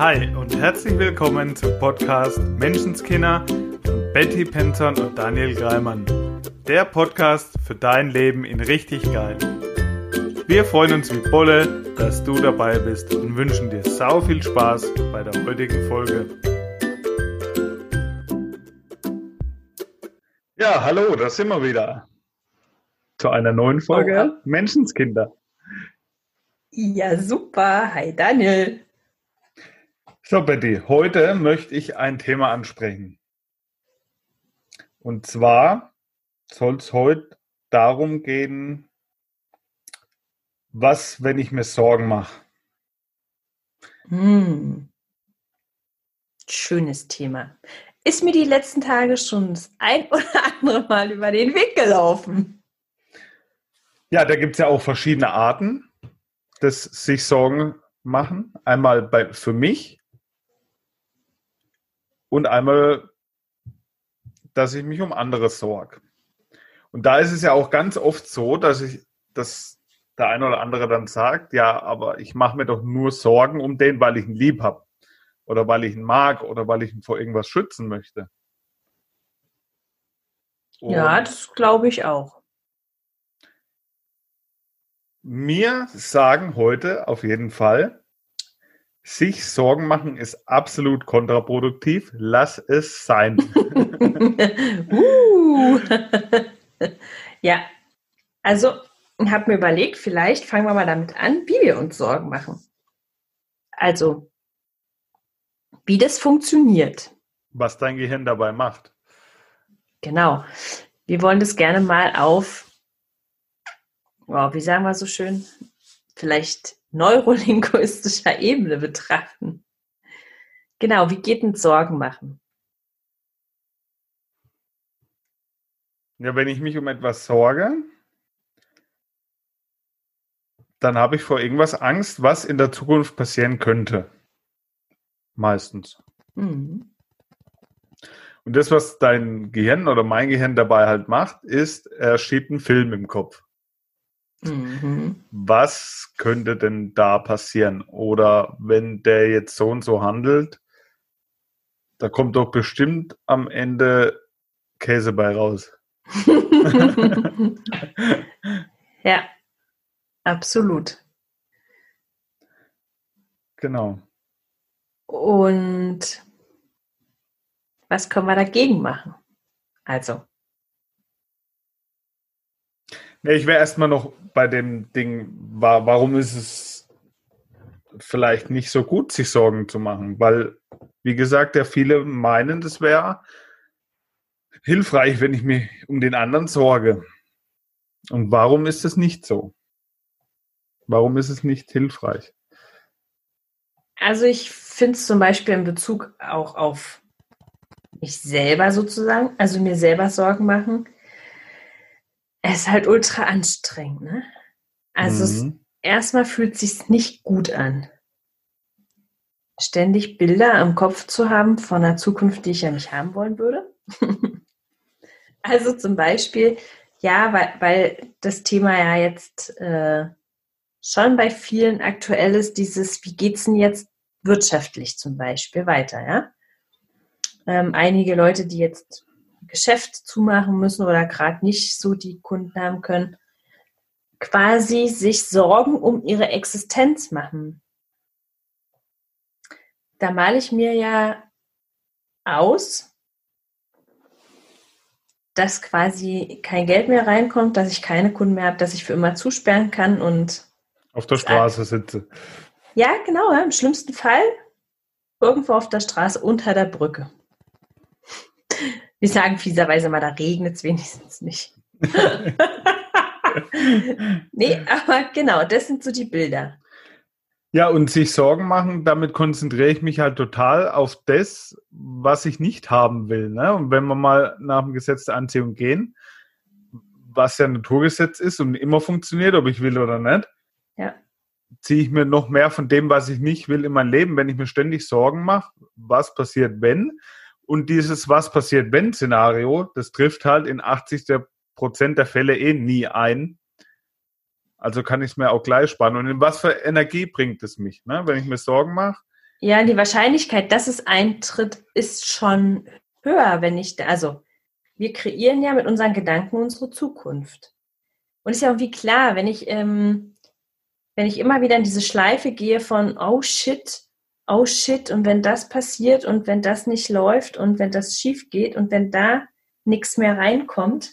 Hi und herzlich willkommen zum Podcast Menschenskinder von Betty Penton und Daniel Greimann. Der Podcast für dein Leben in richtig geil. Wir freuen uns wie Bolle, dass du dabei bist und wünschen dir sau viel Spaß bei der heutigen Folge. Ja, hallo, da sind wir wieder. Zu einer neuen Folge oh. Menschenskinder. Ja, super. Hi Daniel. So, Betty, heute möchte ich ein Thema ansprechen. Und zwar soll es heute darum gehen, was, wenn ich mir Sorgen mache. Hm. Schönes Thema. Ist mir die letzten Tage schon das ein oder andere Mal über den Weg gelaufen. Ja, da gibt es ja auch verschiedene Arten des sich Sorgen machen. Einmal bei, für mich und einmal, dass ich mich um andere sorge. Und da ist es ja auch ganz oft so, dass ich, dass der eine oder andere dann sagt, ja, aber ich mache mir doch nur Sorgen um den, weil ich ihn lieb habe oder weil ich ihn mag oder weil ich ihn vor irgendwas schützen möchte. Und ja, das glaube ich auch. Mir sagen heute auf jeden Fall, sich Sorgen machen ist absolut kontraproduktiv. Lass es sein. uh. ja, also ich habe mir überlegt, vielleicht fangen wir mal damit an, wie wir uns Sorgen machen. Also, wie das funktioniert. Was dein Gehirn dabei macht. Genau. Wir wollen das gerne mal auf, oh, wie sagen wir so schön, vielleicht neurolinguistischer Ebene betrachten. Genau, wie geht denn Sorgen machen? Ja, wenn ich mich um etwas sorge, dann habe ich vor irgendwas Angst, was in der Zukunft passieren könnte. Meistens. Mhm. Und das, was dein Gehirn oder mein Gehirn dabei halt macht, ist, er schiebt einen Film im Kopf. Mhm. Was könnte denn da passieren? Oder wenn der jetzt so und so handelt, da kommt doch bestimmt am Ende Käse bei raus. ja, absolut. Genau. Und was können wir dagegen machen? Also, ich wäre erstmal noch bei dem Ding, warum ist es vielleicht nicht so gut, sich Sorgen zu machen? Weil, wie gesagt, ja viele meinen, das wäre hilfreich, wenn ich mich um den anderen sorge. Und warum ist es nicht so? Warum ist es nicht hilfreich? Also ich finde es zum Beispiel in Bezug auch auf mich selber sozusagen, also mir selber Sorgen machen, es ist halt ultra anstrengend, ne? Also mhm. erstmal fühlt es sich nicht gut an. Ständig Bilder im Kopf zu haben von einer Zukunft, die ich ja nicht haben wollen würde. also zum Beispiel, ja, weil, weil das Thema ja jetzt äh, schon bei vielen aktuell ist, dieses, wie geht es denn jetzt wirtschaftlich zum Beispiel weiter, ja? Ähm, einige Leute, die jetzt Geschäft zumachen müssen oder gerade nicht so die Kunden haben können, quasi sich Sorgen um ihre Existenz machen. Da male ich mir ja aus, dass quasi kein Geld mehr reinkommt, dass ich keine Kunden mehr habe, dass ich für immer zusperren kann und auf der Straße sitze. Ja, genau, ja, im schlimmsten Fall irgendwo auf der Straße unter der Brücke. Wir sagen fieserweise mal, da regnet es wenigstens nicht. nee, aber genau, das sind so die Bilder. Ja, und sich Sorgen machen, damit konzentriere ich mich halt total auf das, was ich nicht haben will. Ne? Und wenn wir mal nach dem Gesetz der Anziehung gehen, was ja ein Naturgesetz ist und immer funktioniert, ob ich will oder nicht, ja. ziehe ich mir noch mehr von dem, was ich nicht will, in mein Leben, wenn ich mir ständig Sorgen mache, was passiert, wenn, und dieses Was passiert wenn Szenario, das trifft halt in 80 der Prozent der Fälle eh nie ein. Also kann ich es mir auch gleich sparen. Und in was für Energie bringt es mich? Ne? Wenn ich mir Sorgen mache, Ja, die Wahrscheinlichkeit, dass es eintritt, ist schon höher, wenn ich, also wir kreieren ja mit unseren Gedanken unsere Zukunft. Und ist ja irgendwie klar, wenn ich, ähm, wenn ich immer wieder in diese Schleife gehe von, oh shit, oh shit, und wenn das passiert und wenn das nicht läuft und wenn das schief geht und wenn da nichts mehr reinkommt,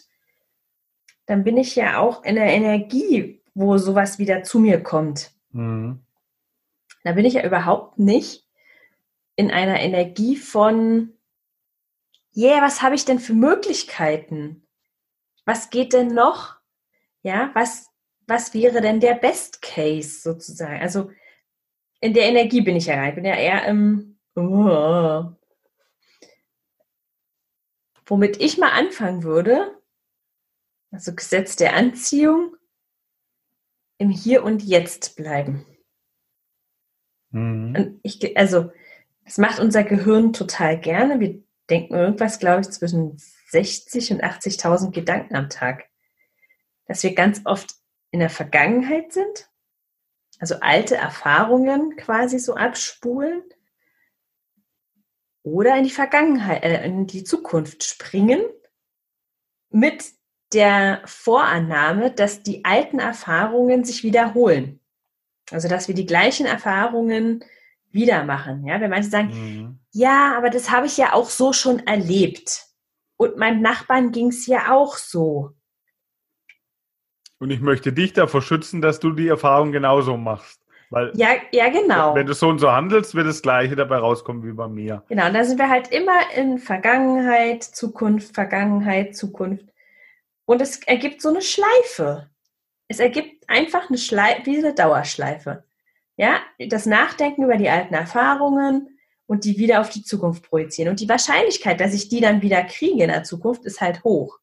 dann bin ich ja auch in der Energie, wo sowas wieder zu mir kommt. Mhm. Da bin ich ja überhaupt nicht in einer Energie von, yeah, was habe ich denn für Möglichkeiten? Was geht denn noch? Ja, was, was wäre denn der Best Case sozusagen? Also in der Energie bin ich ja, ich bin ja eher im, oh. womit ich mal anfangen würde, also Gesetz der Anziehung, im Hier und Jetzt bleiben. Mhm. Und ich, also, das macht unser Gehirn total gerne. Wir denken irgendwas, glaube ich, zwischen 60 und 80.000 Gedanken am Tag. Dass wir ganz oft in der Vergangenheit sind, also alte Erfahrungen quasi so abspulen oder in die Vergangenheit, äh, in die Zukunft springen mit der Vorannahme, dass die alten Erfahrungen sich wiederholen. Also dass wir die gleichen Erfahrungen wieder machen. Ja, wenn manche sagen, mhm. ja, aber das habe ich ja auch so schon erlebt. Und meinem Nachbarn ging es ja auch so. Und ich möchte dich davor schützen, dass du die Erfahrung genauso machst. Weil ja, ja, genau. Wenn du so und so handelst, wird das Gleiche dabei rauskommen wie bei mir. Genau, und da sind wir halt immer in Vergangenheit, Zukunft, Vergangenheit, Zukunft. Und es ergibt so eine Schleife. Es ergibt einfach eine Schleife, wie eine Dauerschleife. Ja, das Nachdenken über die alten Erfahrungen und die wieder auf die Zukunft projizieren. Und die Wahrscheinlichkeit, dass ich die dann wieder kriege in der Zukunft, ist halt hoch.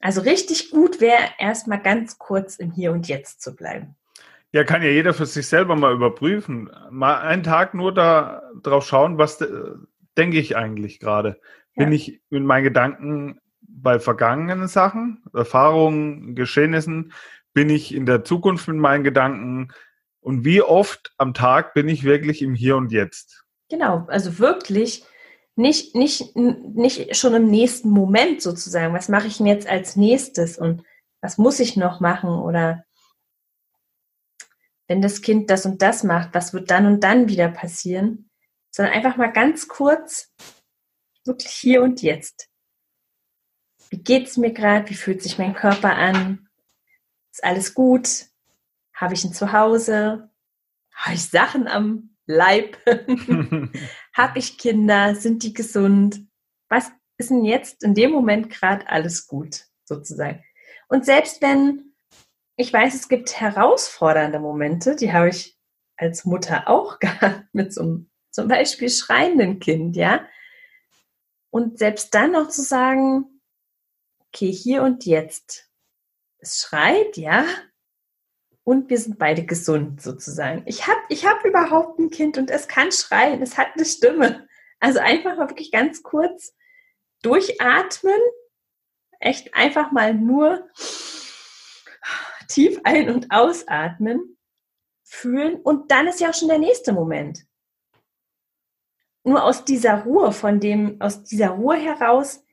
Also richtig gut wäre, erstmal ganz kurz im Hier und Jetzt zu bleiben. Ja, kann ja jeder für sich selber mal überprüfen. Mal einen Tag nur da drauf schauen, was denke ich eigentlich gerade. Ja. Bin ich in meinen Gedanken bei vergangenen Sachen, Erfahrungen, Geschehnissen? Bin ich in der Zukunft mit meinen Gedanken? Und wie oft am Tag bin ich wirklich im Hier und Jetzt? Genau, also wirklich nicht, nicht, nicht schon im nächsten Moment sozusagen, was mache ich denn jetzt als nächstes und was muss ich noch machen oder wenn das Kind das und das macht, was wird dann und dann wieder passieren, sondern einfach mal ganz kurz, wirklich hier und jetzt. Wie geht es mir gerade? Wie fühlt sich mein Körper an? Ist alles gut? Habe ich ein Zuhause? Habe ich Sachen am Leib? Habe ich Kinder? Sind die gesund? Was ist denn jetzt in dem Moment gerade alles gut, sozusagen? Und selbst wenn ich weiß, es gibt herausfordernde Momente, die habe ich als Mutter auch gehabt, mit so einem zum Beispiel schreienden Kind, ja. Und selbst dann noch zu sagen, okay, hier und jetzt. Es schreit, ja, und wir sind beide gesund sozusagen. Ich habe ich hab überhaupt ein Kind und es kann schreien, es hat eine Stimme. Also einfach mal wirklich ganz kurz durchatmen, echt einfach mal nur tief ein- und ausatmen, fühlen und dann ist ja auch schon der nächste Moment. Nur aus dieser Ruhe, von dem, aus dieser Ruhe heraus,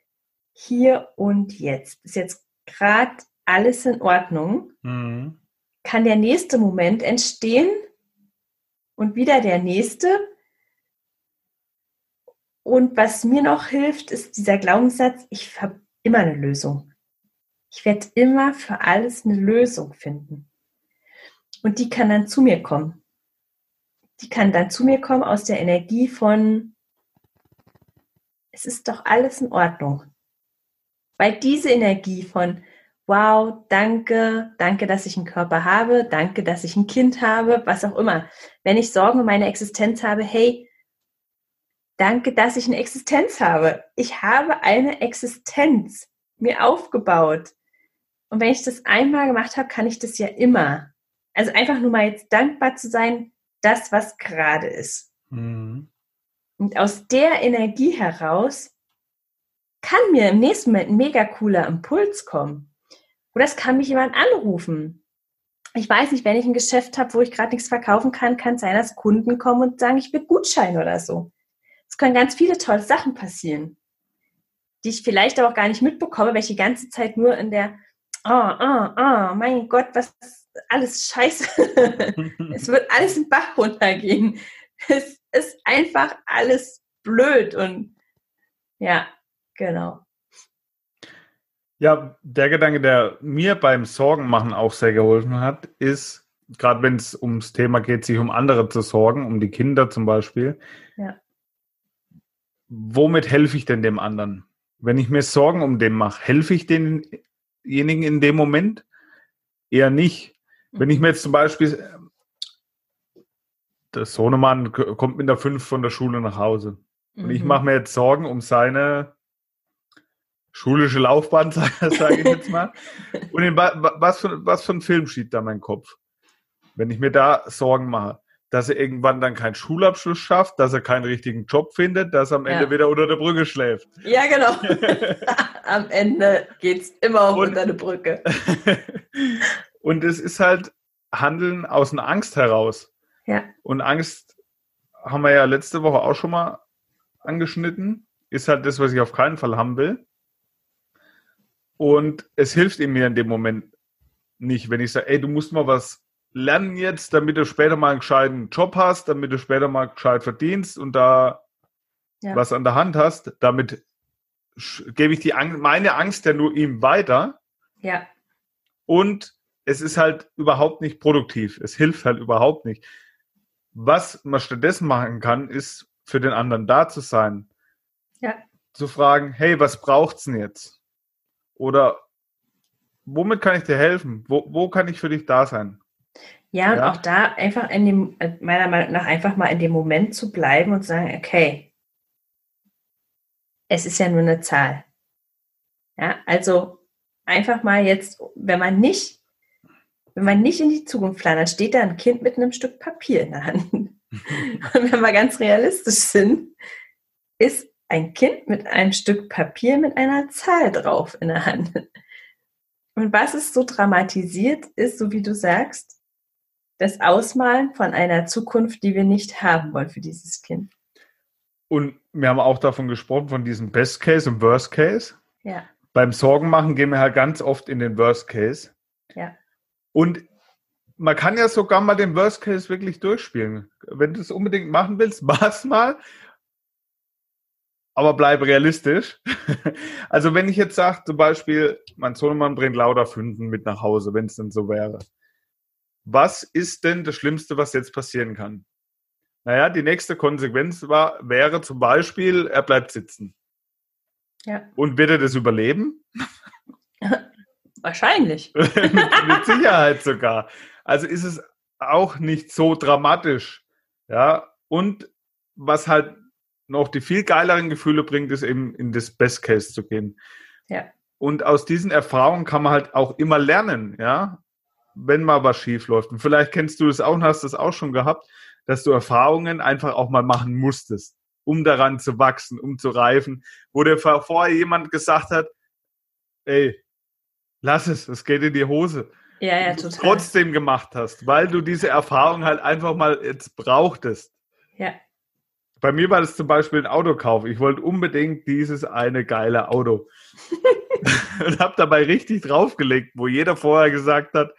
hier und jetzt, ist jetzt gerade alles in Ordnung. Mhm kann der nächste Moment entstehen und wieder der nächste. Und was mir noch hilft, ist dieser Glaubenssatz, ich habe immer eine Lösung. Ich werde immer für alles eine Lösung finden. Und die kann dann zu mir kommen. Die kann dann zu mir kommen aus der Energie von, es ist doch alles in Ordnung. Weil diese Energie von, wow, danke, danke, dass ich einen Körper habe, danke, dass ich ein Kind habe, was auch immer. Wenn ich Sorgen um meine Existenz habe, hey, danke, dass ich eine Existenz habe. Ich habe eine Existenz mir aufgebaut. Und wenn ich das einmal gemacht habe, kann ich das ja immer. Also einfach nur mal jetzt dankbar zu sein, das, was gerade ist. Mhm. Und aus der Energie heraus kann mir im nächsten Moment ein mega cooler Impuls kommen. Oder es kann mich jemand anrufen. ich weiß nicht, wenn ich ein Geschäft habe, wo ich gerade nichts verkaufen kann, kann es sein, dass Kunden kommen und sagen, ich will Gutschein oder so. Es können ganz viele tolle Sachen passieren, die ich vielleicht aber auch gar nicht mitbekomme, weil ich die ganze Zeit nur in der, oh, oh, oh, mein Gott, was alles scheiße. es wird alles im Bach runtergehen. Es ist einfach alles blöd und ja, genau. Ja, der Gedanke, der mir beim Sorgenmachen auch sehr geholfen hat, ist, gerade wenn es ums Thema geht, sich um andere zu sorgen, um die Kinder zum Beispiel. Ja. Womit helfe ich denn dem anderen? Wenn ich mir Sorgen um den mache, helfe ich denjenigen in dem Moment? Eher nicht. Wenn ich mir jetzt zum Beispiel, der Sohnemann kommt mit der 5 von der Schule nach Hause und ich mhm. mache mir jetzt Sorgen um seine schulische Laufbahn, sage ich jetzt mal. Und in, was, für, was für ein Film steht da mein Kopf? Wenn ich mir da Sorgen mache, dass er irgendwann dann keinen Schulabschluss schafft, dass er keinen richtigen Job findet, dass er am Ende ja. wieder unter der Brücke schläft. Ja, genau. am Ende geht es immer auch und, unter der Brücke. und es ist halt Handeln aus einer Angst heraus. Ja. Und Angst haben wir ja letzte Woche auch schon mal angeschnitten. Ist halt das, was ich auf keinen Fall haben will. Und es hilft ihm mir in dem Moment nicht, wenn ich sage, ey, du musst mal was lernen jetzt, damit du später mal einen gescheiten Job hast, damit du später mal gescheit verdienst und da ja. was an der Hand hast. Damit gebe ich die Angst, meine Angst ja nur ihm weiter. Ja. Und es ist halt überhaupt nicht produktiv. Es hilft halt überhaupt nicht. Was man stattdessen machen kann, ist für den anderen da zu sein. Ja. Zu fragen, hey, was braucht's denn jetzt? Oder womit kann ich dir helfen? Wo, wo kann ich für dich da sein? Ja, und ja? auch da einfach in dem, äh, meiner Meinung nach einfach mal in dem Moment zu bleiben und zu sagen, okay, es ist ja nur eine Zahl. Ja, also einfach mal jetzt, wenn man nicht, wenn man nicht in die Zukunft plant, dann steht da ein Kind mit einem Stück Papier in der Hand. und wenn wir ganz realistisch sind, ist ein Kind mit einem Stück Papier mit einer Zahl drauf in der Hand. Und was es so dramatisiert, ist, so wie du sagst, das Ausmalen von einer Zukunft, die wir nicht haben wollen für dieses Kind. Und wir haben auch davon gesprochen, von diesem Best Case und Worst Case. Ja. Beim Sorgenmachen gehen wir halt ganz oft in den Worst Case. Ja. Und man kann ja sogar mal den Worst Case wirklich durchspielen. Wenn du es unbedingt machen willst, mach's mal aber bleib realistisch. also wenn ich jetzt sage, zum Beispiel, mein Sohnemann bringt lauter Fünfen mit nach Hause, wenn es denn so wäre. Was ist denn das Schlimmste, was jetzt passieren kann? Naja, die nächste Konsequenz war, wäre zum Beispiel, er bleibt sitzen. Ja. Und wird er das überleben? Wahrscheinlich. mit, mit Sicherheit sogar. Also ist es auch nicht so dramatisch. Ja, und was halt noch die viel geileren Gefühle bringt, ist eben in das Best Case zu gehen. Ja. Und aus diesen Erfahrungen kann man halt auch immer lernen, ja, wenn mal was schief läuft. Und vielleicht kennst du das auch und hast das auch schon gehabt, dass du Erfahrungen einfach auch mal machen musstest, um daran zu wachsen, um zu reifen, wo dir vorher jemand gesagt hat, ey, lass es, es geht in die Hose. Ja, ja, total. trotzdem gemacht hast, weil du diese Erfahrung halt einfach mal jetzt brauchtest. Ja. Bei mir war das zum Beispiel ein Autokauf. Ich wollte unbedingt dieses eine geile Auto. und habe dabei richtig draufgelegt, wo jeder vorher gesagt hat,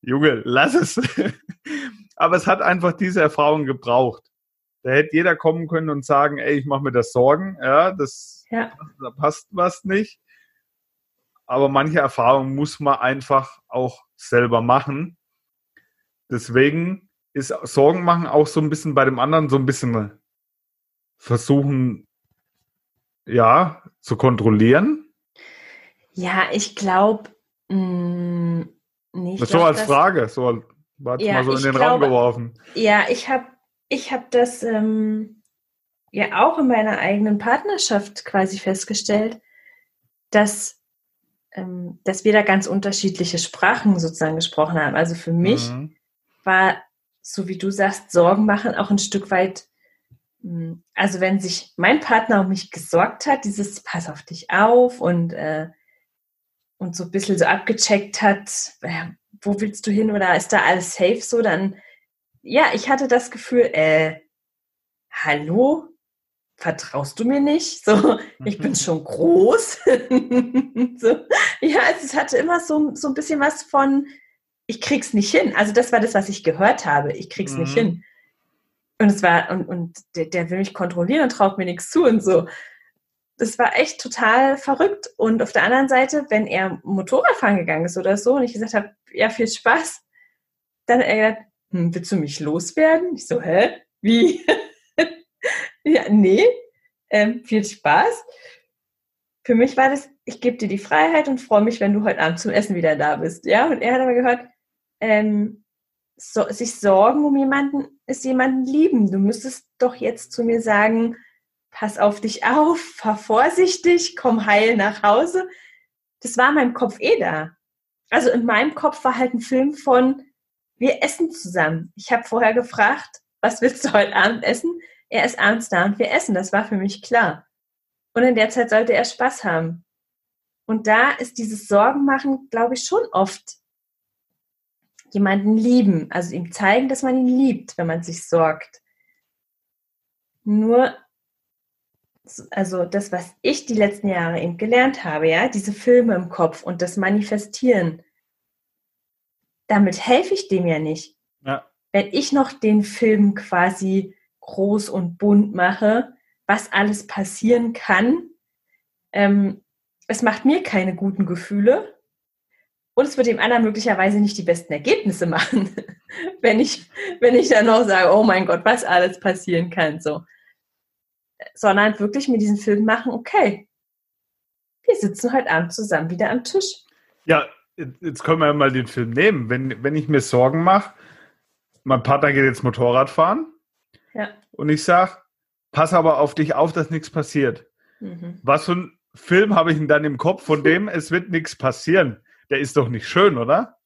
Junge, lass es. Aber es hat einfach diese Erfahrung gebraucht. Da hätte jeder kommen können und sagen, ey, ich mache mir das Sorgen, ja, das ja. da passt was nicht. Aber manche Erfahrungen muss man einfach auch selber machen. Deswegen ist Sorgen machen auch so ein bisschen bei dem anderen so ein bisschen versuchen, ja, zu kontrollieren? Ja, ich glaube mm, nicht. So als das, Frage, so war ja, mal so in den glaube, Raum geworfen. Ja, ich habe ich hab das ähm, ja auch in meiner eigenen Partnerschaft quasi festgestellt, dass, ähm, dass wir da ganz unterschiedliche Sprachen sozusagen gesprochen haben. Also für mich mhm. war, so wie du sagst, Sorgen machen auch ein Stück weit also wenn sich mein Partner um mich gesorgt hat, dieses Pass auf dich auf und äh, und so ein bisschen so abgecheckt hat, äh, wo willst du hin oder ist da alles safe so, dann, ja, ich hatte das Gefühl, äh, hallo, vertraust du mir nicht? So, ich bin mhm. schon groß. so, ja, es hatte immer so, so ein bisschen was von, ich krieg's nicht hin. Also das war das, was ich gehört habe. Ich krieg's mhm. nicht hin. Und es war, und, und der, der will mich kontrollieren und traut mir nichts zu und so. Das war echt total verrückt. Und auf der anderen Seite, wenn er Motorradfahren gegangen ist oder so und ich gesagt habe, ja, viel Spaß, dann hat er gesagt, hm, willst du mich loswerden? Ich so, hä? Wie? ja, nee, ähm, viel Spaß. Für mich war das, ich gebe dir die Freiheit und freue mich, wenn du heute Abend zum Essen wieder da bist. Ja, und er hat aber gehört, ähm, so, sich Sorgen um jemanden ist jemanden lieben. Du müsstest doch jetzt zu mir sagen, pass auf dich auf, fahr vorsichtig, komm heil nach Hause. Das war in meinem Kopf eh da. Also in meinem Kopf war halt ein Film von, wir essen zusammen. Ich habe vorher gefragt, was willst du heute Abend essen? Er ist abends da und wir essen. Das war für mich klar. Und in der Zeit sollte er Spaß haben. Und da ist dieses Sorgenmachen, glaube ich, schon oft jemanden lieben, also ihm zeigen, dass man ihn liebt, wenn man sich sorgt. Nur, also das, was ich die letzten Jahre eben gelernt habe, ja, diese Filme im Kopf und das Manifestieren, damit helfe ich dem ja nicht. Ja. Wenn ich noch den Film quasi groß und bunt mache, was alles passieren kann, ähm, es macht mir keine guten Gefühle und es wird dem anderen möglicherweise nicht die besten Ergebnisse machen, wenn ich, wenn ich dann noch sage, oh mein Gott, was alles passieren kann, so. Sondern wirklich mit diesem Film machen, okay, wir sitzen heute Abend zusammen wieder am Tisch. Ja, jetzt können wir mal den Film nehmen. Wenn, wenn ich mir Sorgen mache, mein Partner geht jetzt Motorrad fahren. Ja. Und ich sage, pass aber auf dich auf, dass nichts passiert. Mhm. Was für ein Film habe ich denn dann im Kopf, von dem es wird nichts passieren? Der ist doch nicht schön, oder?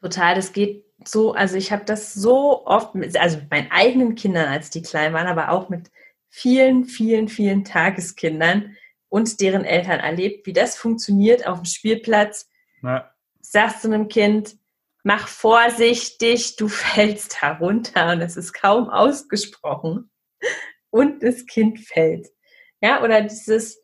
Total, das geht so, also ich habe das so oft, mit, also mit meinen eigenen Kindern, als die klein waren, aber auch mit vielen, vielen, vielen Tageskindern und deren Eltern erlebt, wie das funktioniert auf dem Spielplatz. Ja. Sagst du einem Kind, mach vorsichtig, du fällst herunter und es ist kaum ausgesprochen und das Kind fällt. Ja, oder dieses,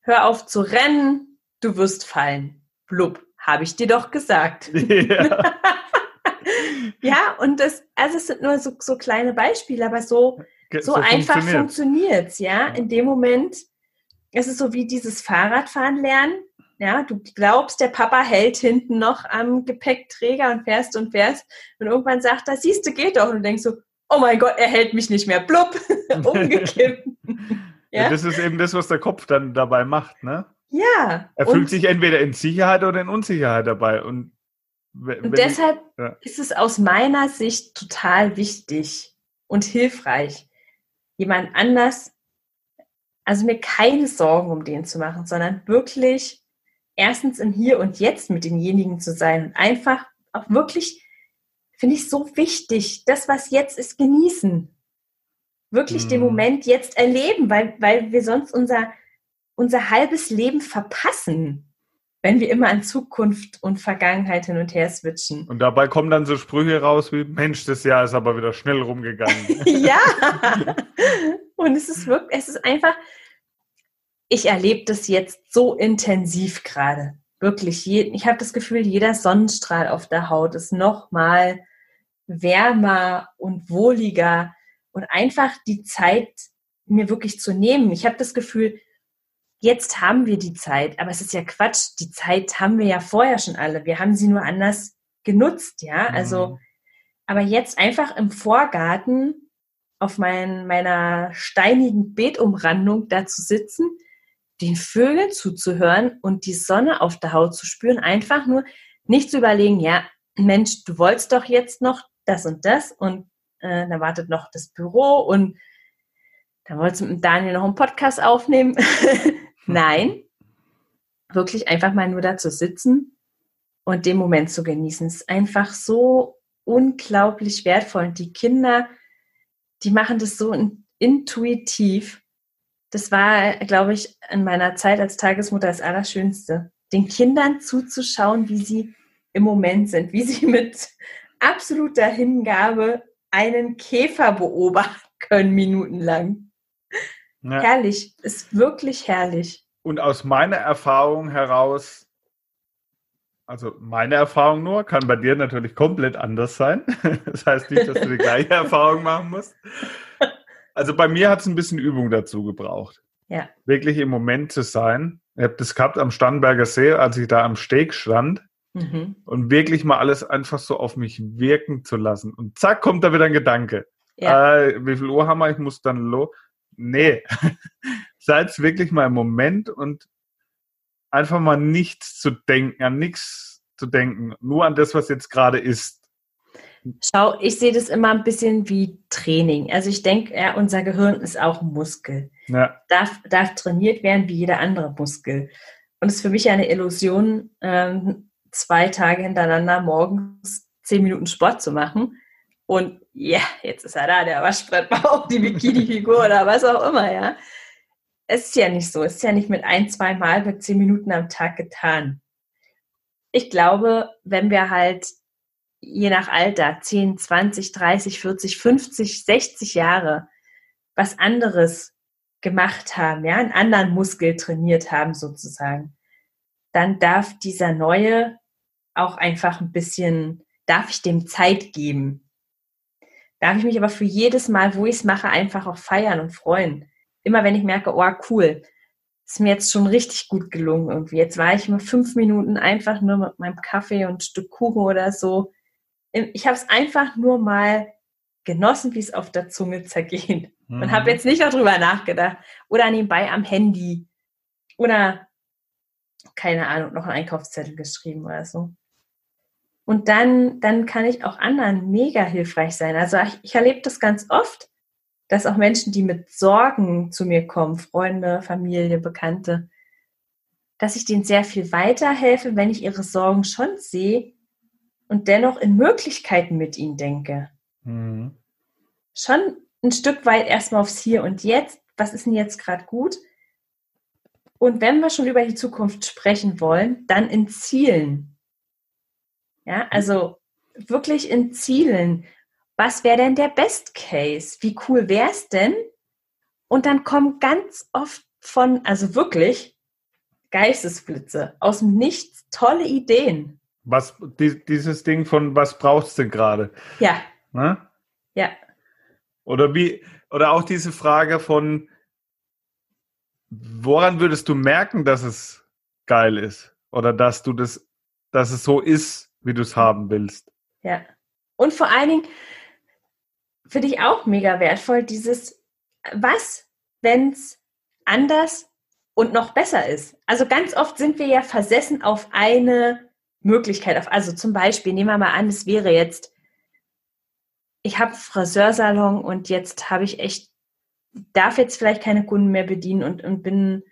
hör auf zu rennen, du wirst fallen. Blub, habe ich dir doch gesagt. Ja. ja, und das, also es sind nur so, so kleine Beispiele, aber so, so, so einfach funktioniert es, ja. In dem Moment, es ist so wie dieses Fahrradfahren lernen. Ja, du glaubst, der Papa hält hinten noch am Gepäckträger und fährst und fährst. Und irgendwann sagt er, siehst du, geht doch. Und du denkst so, oh mein Gott, er hält mich nicht mehr. Blub, umgekippt. ja? ja? das ist eben das, was der Kopf dann dabei macht, ne? Ja. Er fühlt sich entweder in Sicherheit oder in Unsicherheit dabei. Und, und deshalb ich, ja. ist es aus meiner Sicht total wichtig und hilfreich, jemand anders, also mir keine Sorgen um den zu machen, sondern wirklich erstens im Hier und Jetzt mit denjenigen zu sein und einfach auch wirklich, finde ich so wichtig, das, was jetzt ist, genießen. Wirklich mhm. den Moment jetzt erleben, weil, weil wir sonst unser unser halbes Leben verpassen, wenn wir immer an Zukunft und Vergangenheit hin und her switchen. Und dabei kommen dann so Sprüche raus wie, Mensch, das Jahr ist aber wieder schnell rumgegangen. ja. Und es ist wirklich, es ist einfach, ich erlebe das jetzt so intensiv gerade. Wirklich, ich habe das Gefühl, jeder Sonnenstrahl auf der Haut ist nochmal wärmer und wohliger und einfach die Zeit mir wirklich zu nehmen. Ich habe das Gefühl, jetzt haben wir die Zeit, aber es ist ja Quatsch, die Zeit haben wir ja vorher schon alle. Wir haben sie nur anders genutzt, ja. Also, mhm. aber jetzt einfach im Vorgarten auf mein, meiner steinigen Beetumrandung da zu sitzen, den Vögeln zuzuhören und die Sonne auf der Haut zu spüren, einfach nur nicht zu überlegen, ja, Mensch, du wolltest doch jetzt noch das und das und äh, da wartet noch das Büro und da wolltest du mit Daniel noch einen Podcast aufnehmen. Nein, wirklich einfach mal nur da zu sitzen und den Moment zu genießen. Es ist einfach so unglaublich wertvoll. Und die Kinder, die machen das so intuitiv. Das war, glaube ich, in meiner Zeit als Tagesmutter das Allerschönste. den Kindern zuzuschauen, wie sie im Moment sind, wie sie mit absoluter Hingabe einen Käfer beobachten können, minutenlang. Ja. Herrlich, ist wirklich herrlich. Und aus meiner Erfahrung heraus, also meine Erfahrung nur, kann bei dir natürlich komplett anders sein. Das heißt nicht, dass du die gleiche Erfahrung machen musst. Also bei mir hat es ein bisschen Übung dazu gebraucht. Ja. Wirklich im Moment zu sein. Ich habe das gehabt am Starnberger See, als ich da am Steg stand. Mhm. Und wirklich mal alles einfach so auf mich wirken zu lassen. Und zack, kommt da wieder ein Gedanke. Ja. Äh, wie viel Uhr haben wir? Ich muss dann los. Nee. Seid wirklich mal im Moment und einfach mal nichts zu denken, an nichts zu denken, nur an das, was jetzt gerade ist. Schau, ich sehe das immer ein bisschen wie Training. Also ich denke, ja, unser Gehirn ist auch ein Muskel. Ja. Darf, darf trainiert werden wie jeder andere Muskel. Und es ist für mich eine Illusion, ähm, zwei Tage hintereinander morgens zehn Minuten Sport zu machen. Und ja, yeah, jetzt ist er da, der Waschbrettbauch, die Bikini-Figur oder was auch immer, ja. Es ist ja nicht so. Es ist ja nicht mit ein, zwei Mal mit zehn Minuten am Tag getan. Ich glaube, wenn wir halt je nach Alter, 10, 20, 30, 40, 50, 60 Jahre, was anderes gemacht haben, ja, einen anderen Muskel trainiert haben sozusagen, dann darf dieser neue auch einfach ein bisschen, darf ich dem Zeit geben. Darf ich mich aber für jedes Mal, wo ich es mache, einfach auch feiern und freuen. Immer wenn ich merke, oh cool, ist mir jetzt schon richtig gut gelungen irgendwie. Jetzt war ich mal fünf Minuten einfach nur mit meinem Kaffee und Stück Kuchen oder so ich habe es einfach nur mal genossen, wie es auf der Zunge zergeht. Mhm. Und habe jetzt nicht darüber nachgedacht. Oder nebenbei am Handy. Oder, keine Ahnung, noch einen Einkaufszettel geschrieben oder so. Und dann, dann kann ich auch anderen mega hilfreich sein. Also ich, ich erlebe das ganz oft, dass auch Menschen, die mit Sorgen zu mir kommen, Freunde, Familie, Bekannte, dass ich denen sehr viel weiterhelfe, wenn ich ihre Sorgen schon sehe und dennoch in Möglichkeiten mit ihnen denke. Mhm. Schon ein Stück weit erstmal aufs Hier und Jetzt. Was ist denn jetzt gerade gut? Und wenn wir schon über die Zukunft sprechen wollen, dann in Zielen. Ja, also wirklich in Zielen. Was wäre denn der Best Case? Wie cool wäre es denn? Und dann kommen ganz oft von, also wirklich Geistesblitze aus dem Nichts, tolle Ideen. Was, die, dieses Ding von, was brauchst du gerade? Ja. Ne? Ja. Oder wie, oder auch diese Frage von, woran würdest du merken, dass es geil ist? Oder dass du das, dass es so ist, wie du es haben willst? Ja. Und vor allen Dingen, für dich auch mega wertvoll, dieses, was, wenn es anders und noch besser ist? Also ganz oft sind wir ja versessen auf eine Möglichkeit auf. Also zum Beispiel, nehmen wir mal an, es wäre jetzt, ich habe Friseursalon und jetzt habe ich echt, darf jetzt vielleicht keine Kunden mehr bedienen und, und bin,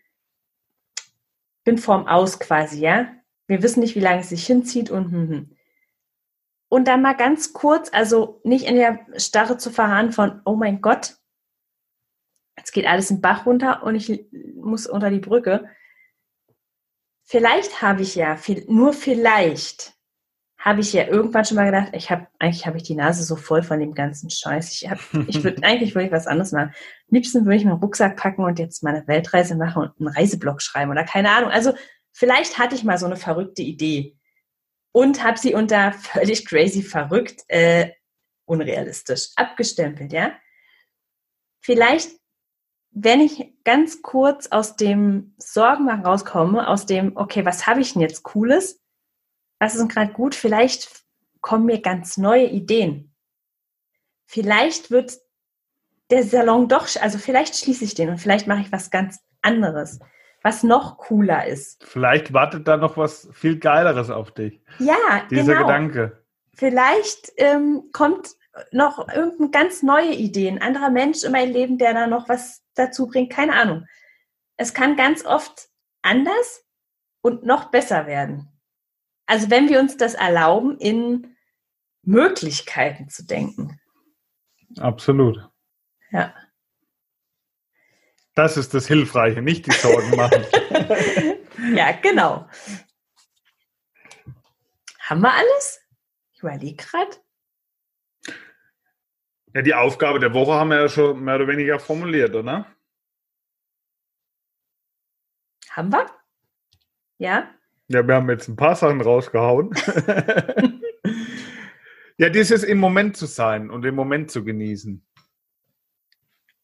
bin vorm Aus quasi, ja. Wir wissen nicht, wie lange es sich hinzieht und hm, hm. Und dann mal ganz kurz, also nicht in der Starre zu verharren von, oh mein Gott, jetzt geht alles in Bach runter und ich muss unter die Brücke, vielleicht habe ich ja, nur vielleicht habe ich ja irgendwann schon mal gedacht, ich habe eigentlich habe ich die Nase so voll von dem ganzen Scheiß. Ich habe, ich würde eigentlich würde ich was anderes machen. Am liebsten würde ich meinen Rucksack packen und jetzt meine Weltreise machen und einen Reiseblog schreiben oder keine Ahnung. Also vielleicht hatte ich mal so eine verrückte Idee und habe sie unter völlig crazy verrückt, äh, unrealistisch abgestempelt, ja. Vielleicht wenn ich ganz kurz aus dem Sorgen rauskomme, aus dem, okay, was habe ich denn jetzt Cooles? Was ist denn gerade gut? Vielleicht kommen mir ganz neue Ideen. Vielleicht wird der Salon doch, also vielleicht schließe ich den und vielleicht mache ich was ganz anderes, was noch cooler ist. Vielleicht wartet da noch was viel Geileres auf dich. Ja, dieser genau. Gedanke. Vielleicht ähm, kommt noch irgendeine ganz neue Idee, ein anderer Mensch in mein Leben, der da noch was dazu bringt, keine Ahnung. Es kann ganz oft anders und noch besser werden. Also wenn wir uns das erlauben, in Möglichkeiten zu denken. Absolut. Ja. Das ist das Hilfreiche, nicht die Sorgen machen. ja, genau. Haben wir alles? Ich überlege gerade. Ja, die Aufgabe der Woche haben wir ja schon mehr oder weniger formuliert, oder? Haben wir? Ja? Ja, wir haben jetzt ein paar Sachen rausgehauen. ja, dieses im Moment zu sein und im Moment zu genießen.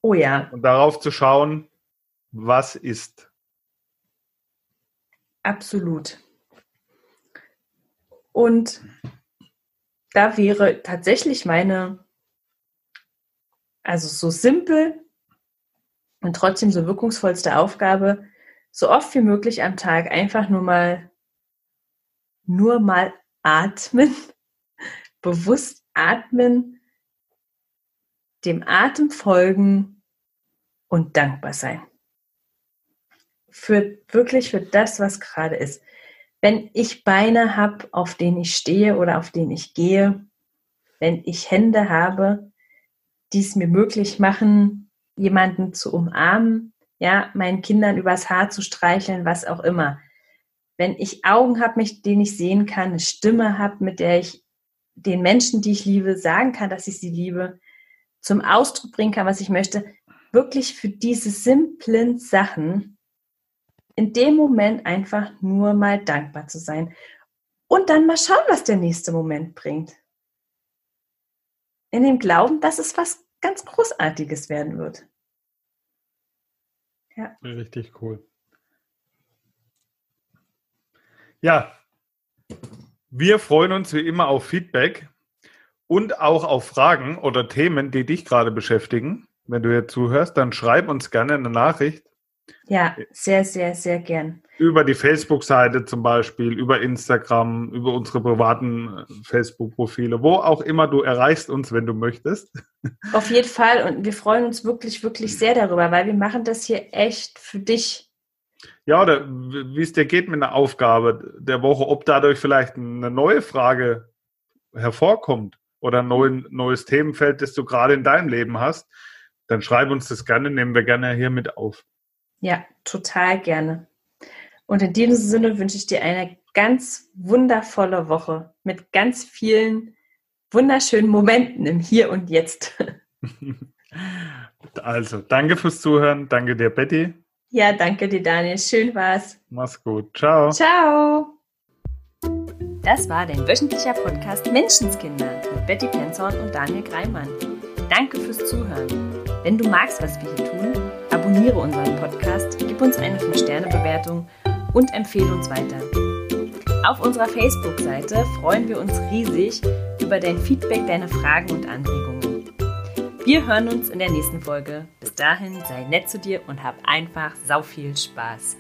Oh ja. Und darauf zu schauen, was ist. Absolut. Und da wäre tatsächlich meine, also so simpel und trotzdem so wirkungsvollste Aufgabe, so oft wie möglich am Tag einfach nur mal, nur mal atmen, bewusst atmen, dem Atem folgen und dankbar sein. Für wirklich für das, was gerade ist. Wenn ich Beine habe, auf denen ich stehe oder auf denen ich gehe, wenn ich Hände habe, die es mir möglich machen, jemanden zu umarmen, ja, meinen Kindern übers Haar zu streicheln, was auch immer. Wenn ich Augen habe, mit denen ich sehen kann, eine Stimme habe, mit der ich den Menschen, die ich liebe, sagen kann, dass ich sie liebe, zum Ausdruck bringen kann, was ich möchte, wirklich für diese simplen Sachen in dem Moment einfach nur mal dankbar zu sein und dann mal schauen, was der nächste Moment bringt. In dem Glauben, dass es was ganz Großartiges werden wird. Ja. Richtig cool. Ja, wir freuen uns wie immer auf Feedback und auch auf Fragen oder Themen, die dich gerade beschäftigen. Wenn du jetzt zuhörst, dann schreib uns gerne eine Nachricht. Ja, sehr, sehr, sehr gern. Über die Facebook-Seite zum Beispiel, über Instagram, über unsere privaten äh, Facebook-Profile, wo auch immer du erreichst uns, wenn du möchtest. Auf jeden Fall und wir freuen uns wirklich, wirklich sehr darüber, weil wir machen das hier echt für dich. Ja, oder wie es dir geht mit einer Aufgabe der Woche, ob dadurch vielleicht eine neue Frage hervorkommt oder ein neues Themenfeld, das du gerade in deinem Leben hast dann schreib uns das gerne, nehmen wir gerne hier mit auf. Ja, total gerne. Und in diesem Sinne wünsche ich dir eine ganz wundervolle Woche mit ganz vielen wunderschönen Momenten im Hier und Jetzt. Also, danke fürs Zuhören. Danke dir, Betty. Ja, danke dir, Daniel. Schön war's. Mach's gut. Ciao. Ciao. Das war dein wöchentlicher Podcast Menschenskinder mit Betty Penzorn und Daniel Greimann. Danke fürs Zuhören. Wenn du magst, was wir hier tun, abonniere unseren Podcast, gib uns eine 5-Sterne-Bewertung und empfehle uns weiter. Auf unserer Facebook-Seite freuen wir uns riesig über dein Feedback, deine Fragen und Anregungen. Wir hören uns in der nächsten Folge. Bis dahin sei nett zu dir und hab einfach sau viel Spaß.